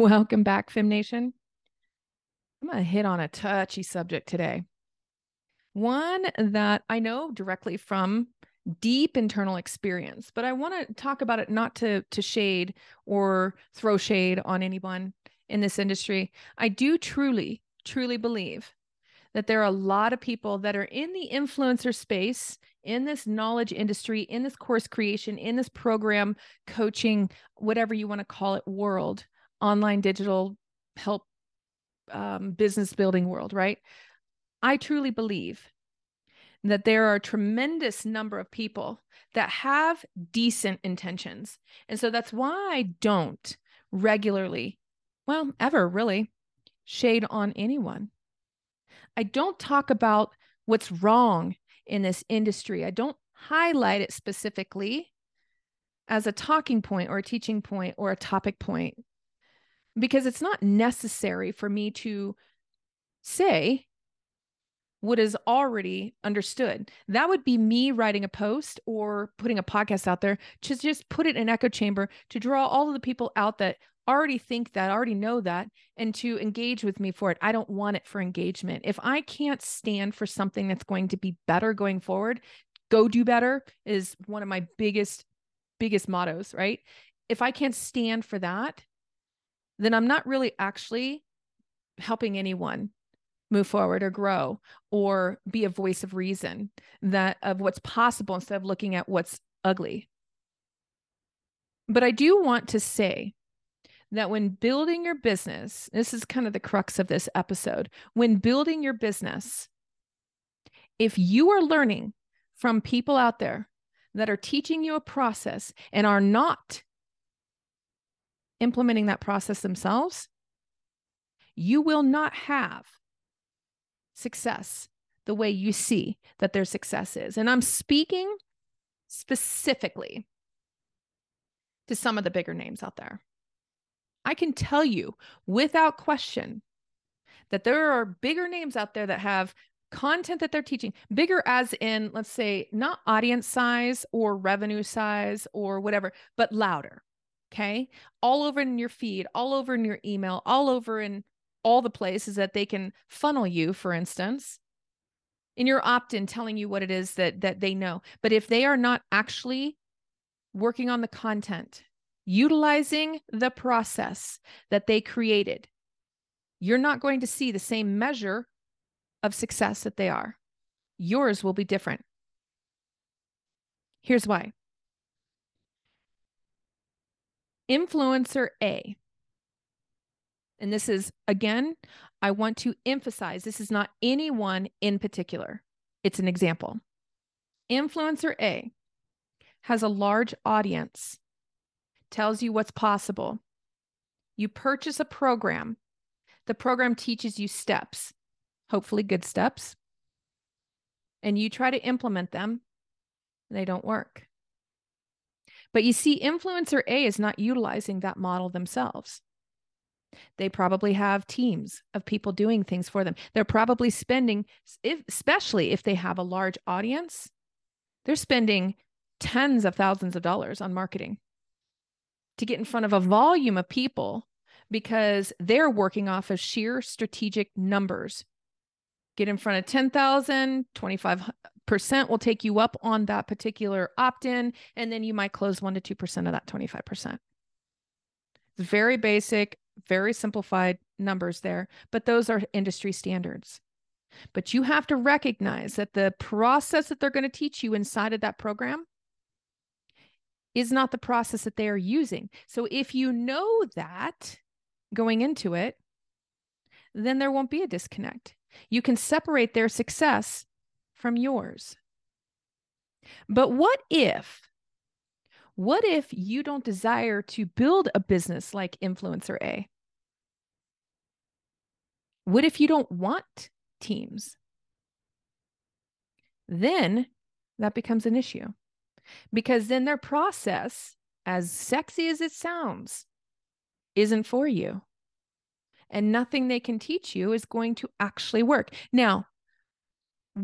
Welcome back, Fem Nation. I'm going to hit on a touchy subject today. One that I know directly from deep internal experience, but I want to talk about it not to to shade or throw shade on anyone in this industry. I do truly truly believe that there are a lot of people that are in the influencer space, in this knowledge industry, in this course creation, in this program coaching, whatever you want to call it, world, online digital help um, business building world, right? I truly believe that there are a tremendous number of people that have decent intentions. And so that's why I don't regularly, well, ever really, shade on anyone. I don't talk about what's wrong in this industry. I don't highlight it specifically as a talking point or a teaching point or a topic point because it's not necessary for me to say what is already understood. That would be me writing a post or putting a podcast out there to just put it in echo chamber to draw all of the people out that already think that, already know that, and to engage with me for it. I don't want it for engagement. If I can't stand for something that's going to be better going forward, go do better is one of my biggest, biggest mottos, right? If I can't stand for that, then I'm not really actually helping anyone move forward or grow or be a voice of reason that of what's possible instead of looking at what's ugly. But I do want to say that when building your business, this is kind of the crux of this episode. When building your business, if you are learning from people out there that are teaching you a process and are not implementing that process themselves, you will not have success the way you see that their success is. And I'm speaking specifically to some of the bigger names out there. I can tell you without question that there are bigger names out there that have content that they're teaching, bigger as in, let's say, not audience size or revenue size or whatever, but louder. Okay. All over in your feed, all over in your email, all over in all the places that they can funnel you, for instance, in your opt-in telling you what it is that that they know. But if they are not actually working on the content, utilizing the process that they created, you're not going to see the same measure of success that they are. Yours will be different. Here's why. Influencer A and this is, again, I want to emphasize this is not anyone in particular, it's an example. Influencer A has a large audience, tells you what's possible. You purchase a program, the program teaches you steps, hopefully good steps, and you try to implement them, they don't work. But you see, influencer A is not utilizing that model themselves. They probably have teams of people doing things for them. They're probably spending, if, especially if they have a large audience, they're spending tens of thousands of dollars on marketing to get in front of a volume of people because they're working off of sheer strategic numbers. Get in front of 10,000, 25% will take you up on that particular opt in, and then you might close 1% to 2% of that 25%. It's very basic very simplified numbers there, but those are industry standards. But you have to recognize that the process that they're going to teach you inside of that program is not the process that they are using. So if you know that going into it, then there won't be a disconnect. You can separate their success from yours. But what if what if you don't desire to build a business like Influencer A? What if you don't want teams? Then that becomes an issue because then their process, as sexy as it sounds, isn't for you. And nothing they can teach you is going to actually work. Now,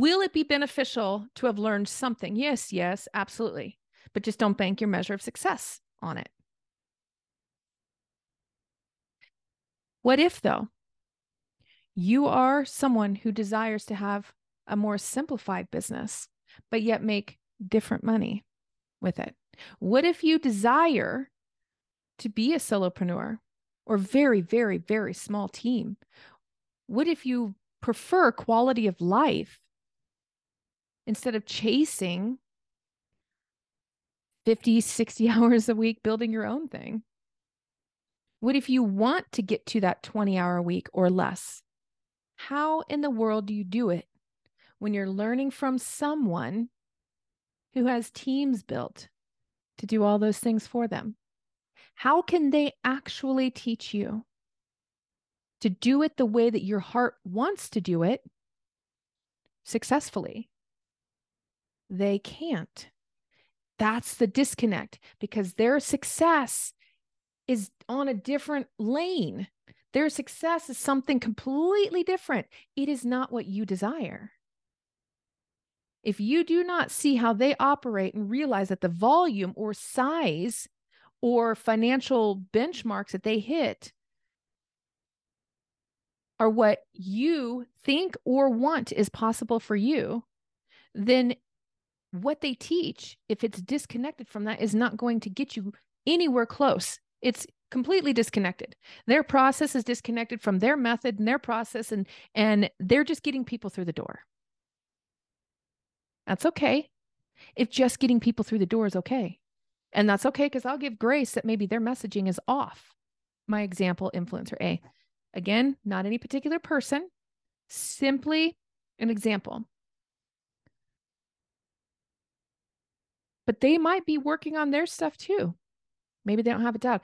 will it be beneficial to have learned something? Yes, yes, absolutely but just don't bank your measure of success on it. What if, though, you are someone who desires to have a more simplified business, but yet make different money with it? What if you desire to be a solopreneur or very, very, very small team? What if you prefer quality of life instead of chasing 50, 60 hours a week building your own thing? What if you want to get to that 20 hour week or less? How in the world do you do it when you're learning from someone who has teams built to do all those things for them? How can they actually teach you to do it the way that your heart wants to do it successfully? They can't. That's the disconnect because their success is on a different lane. Their success is something completely different. It is not what you desire. If you do not see how they operate and realize that the volume or size or financial benchmarks that they hit are what you think or want is possible for you, then what they teach, if it's disconnected from that, is not going to get you anywhere close. It's completely disconnected. Their process is disconnected from their method and their process, and and they're just getting people through the door. That's okay. If just getting people through the door is okay. And that's okay because I'll give grace that maybe their messaging is off. My example, influencer A. Again, not any particular person, simply an example. But they might be working on their stuff too. Maybe they don't have it down.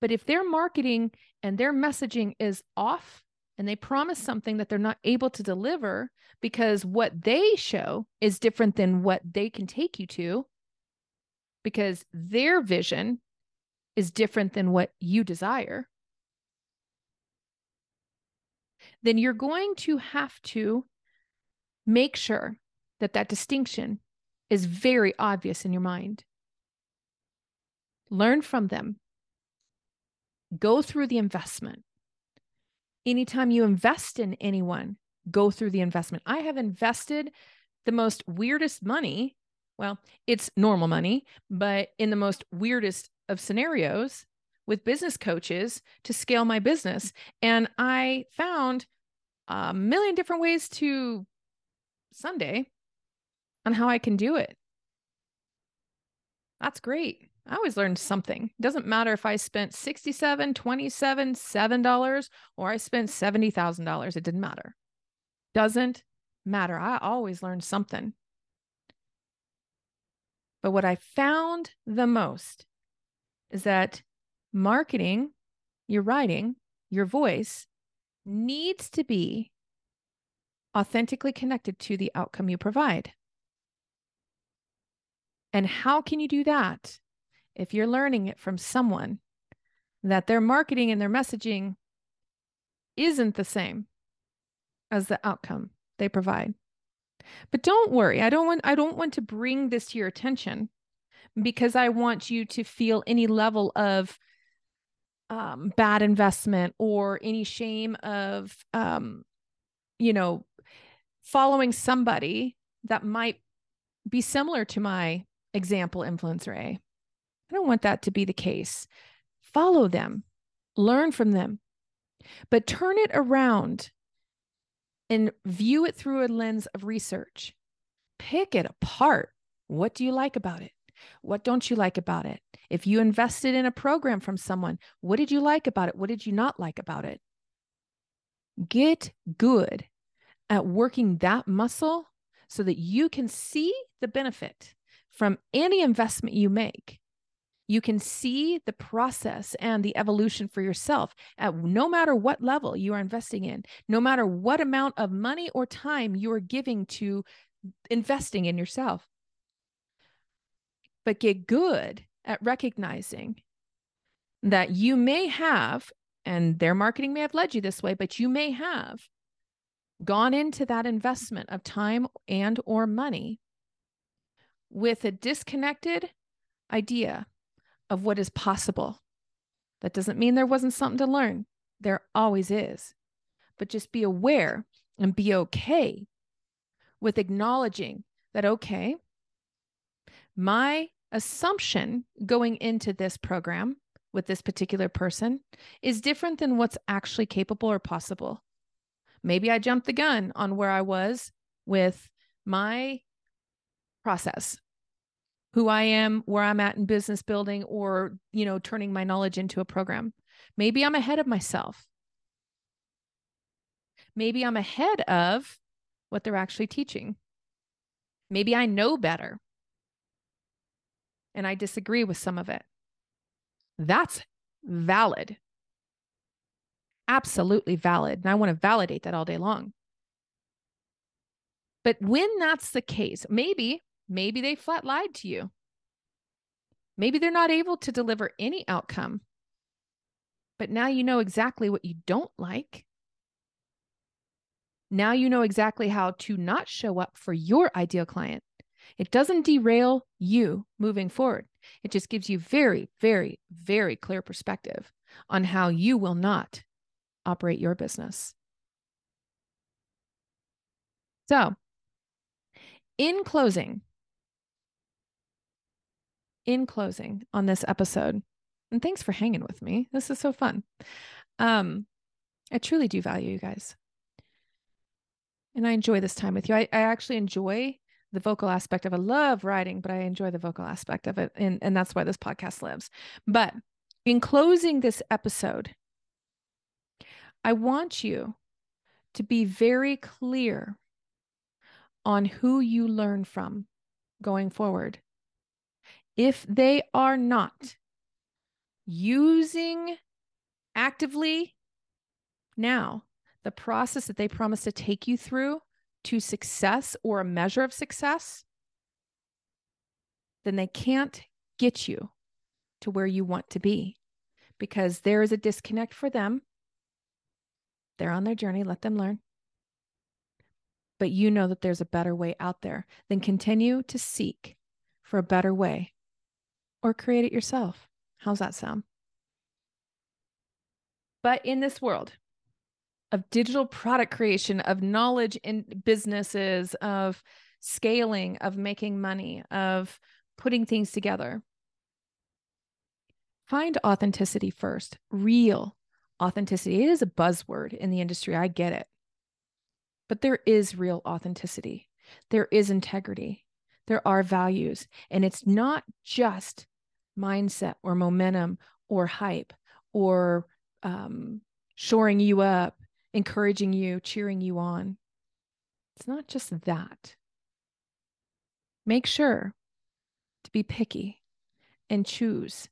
But if their marketing and their messaging is off and they promise something that they're not able to deliver because what they show is different than what they can take you to, because their vision is different than what you desire, then you're going to have to make sure that that distinction is very obvious in your mind. Learn from them. Go through the investment. Anytime you invest in anyone, go through the investment. I have invested the most weirdest money. Well, it's normal money, but in the most weirdest of scenarios with business coaches to scale my business. And I found a million different ways to Sunday on how I can do it. That's great. I always learned something. It doesn't matter if I spent 67, 27, $7 or I spent $70,000. It didn't matter. Doesn't matter. I always learned something. But what I found the most is that marketing, your writing, your voice needs to be authentically connected to the outcome you provide. And how can you do that if you're learning it from someone that their marketing and their messaging isn't the same as the outcome they provide? But don't worry, I don't want I don't want to bring this to your attention because I want you to feel any level of um, bad investment or any shame of um, you know following somebody that might be similar to my example influencer A. I don't want that to be the case. Follow them, learn from them, but turn it around and view it through a lens of research. Pick it apart. What do you like about it? What don't you like about it? If you invested in a program from someone, what did you like about it? What did you not like about it? Get good at working that muscle so that you can see the benefit from any investment you make. You can see the process and the evolution for yourself at no matter what level you are investing in, no matter what amount of money or time you are giving to investing in yourself. But get good at recognizing that you may have, and their marketing may have led you this way, but you may have gone into that investment of time and or money with a disconnected idea of what is possible. That doesn't mean there wasn't something to learn. There always is. But just be aware and be okay with acknowledging that, okay, my assumption going into this program with this particular person is different than what's actually capable or possible. Maybe I jumped the gun on where I was with my process, who I am, where I'm at in business building, or, you know, turning my knowledge into a program. Maybe I'm ahead of myself. Maybe I'm ahead of what they're actually teaching. Maybe I know better and I disagree with some of it. That's valid. Absolutely valid. And I want to validate that all day long. But when that's the case, maybe, maybe they flat lied to you. Maybe they're not able to deliver any outcome. But now you know exactly what you don't like. Now you know exactly how to not show up for your ideal client. It doesn't derail you moving forward. It just gives you very, very, very clear perspective on how you will not operate your business. So, in closing, in closing on this episode, and thanks for hanging with me. This is so fun. Um, I truly do value you guys. And I enjoy this time with you. I, I actually enjoy the vocal aspect of it. I love writing, but I enjoy the vocal aspect of it. And, and that's why this podcast lives. But in closing this episode, I want you to be very clear on who you learn from going forward. If they are not using actively now the process that they promise to take you through to success or a measure of success, then they can't get you to where you want to be because there is a disconnect for them. They're on their journey, let them learn. But you know that there's a better way out there. Then continue to seek for a better way or create it yourself. How's that sound? But in this world, of digital product creation, of knowledge in businesses, of scaling, of making money, of putting things together. Find authenticity first, real authenticity. It is a buzzword in the industry. I get it. But there is real authenticity, there is integrity, there are values. And it's not just mindset or momentum or hype or um, shoring you up encouraging you, cheering you on. It's not just that. Make sure to be picky and choose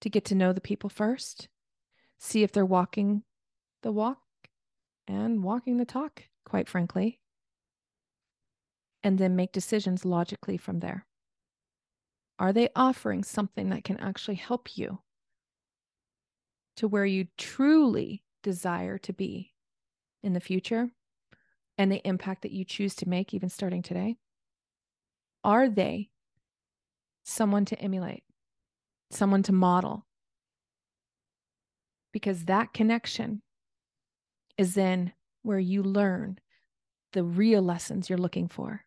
to get to know the people first, see if they're walking the walk and walking the talk, quite frankly, and then make decisions logically from there. Are they offering something that can actually help you to where you truly desire to be in the future and the impact that you choose to make, even starting today? Are they someone to emulate, someone to model? Because that connection is then where you learn the real lessons you're looking for.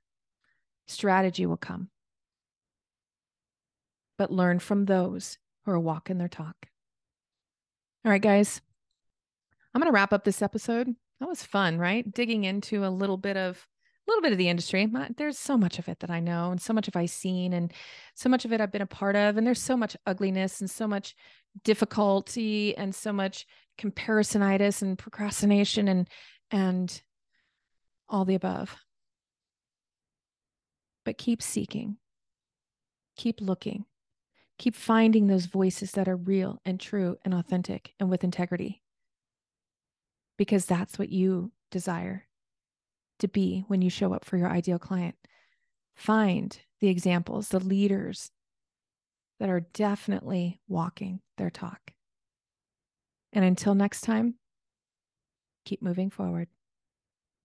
Strategy will come. But learn from those who are walking their talk. All right, guys, I'm going to wrap up this episode that was fun, right? Digging into a little bit of a little bit of the industry. There's so much of it that I know and so much of I've seen and so much of it I've been a part of and there's so much ugliness and so much difficulty and so much comparisonitis and procrastination and and all the above. But keep seeking. Keep looking. Keep finding those voices that are real and true and authentic and with integrity because that's what you desire to be when you show up for your ideal client. Find the examples, the leaders that are definitely walking their talk. And until next time, keep moving forward.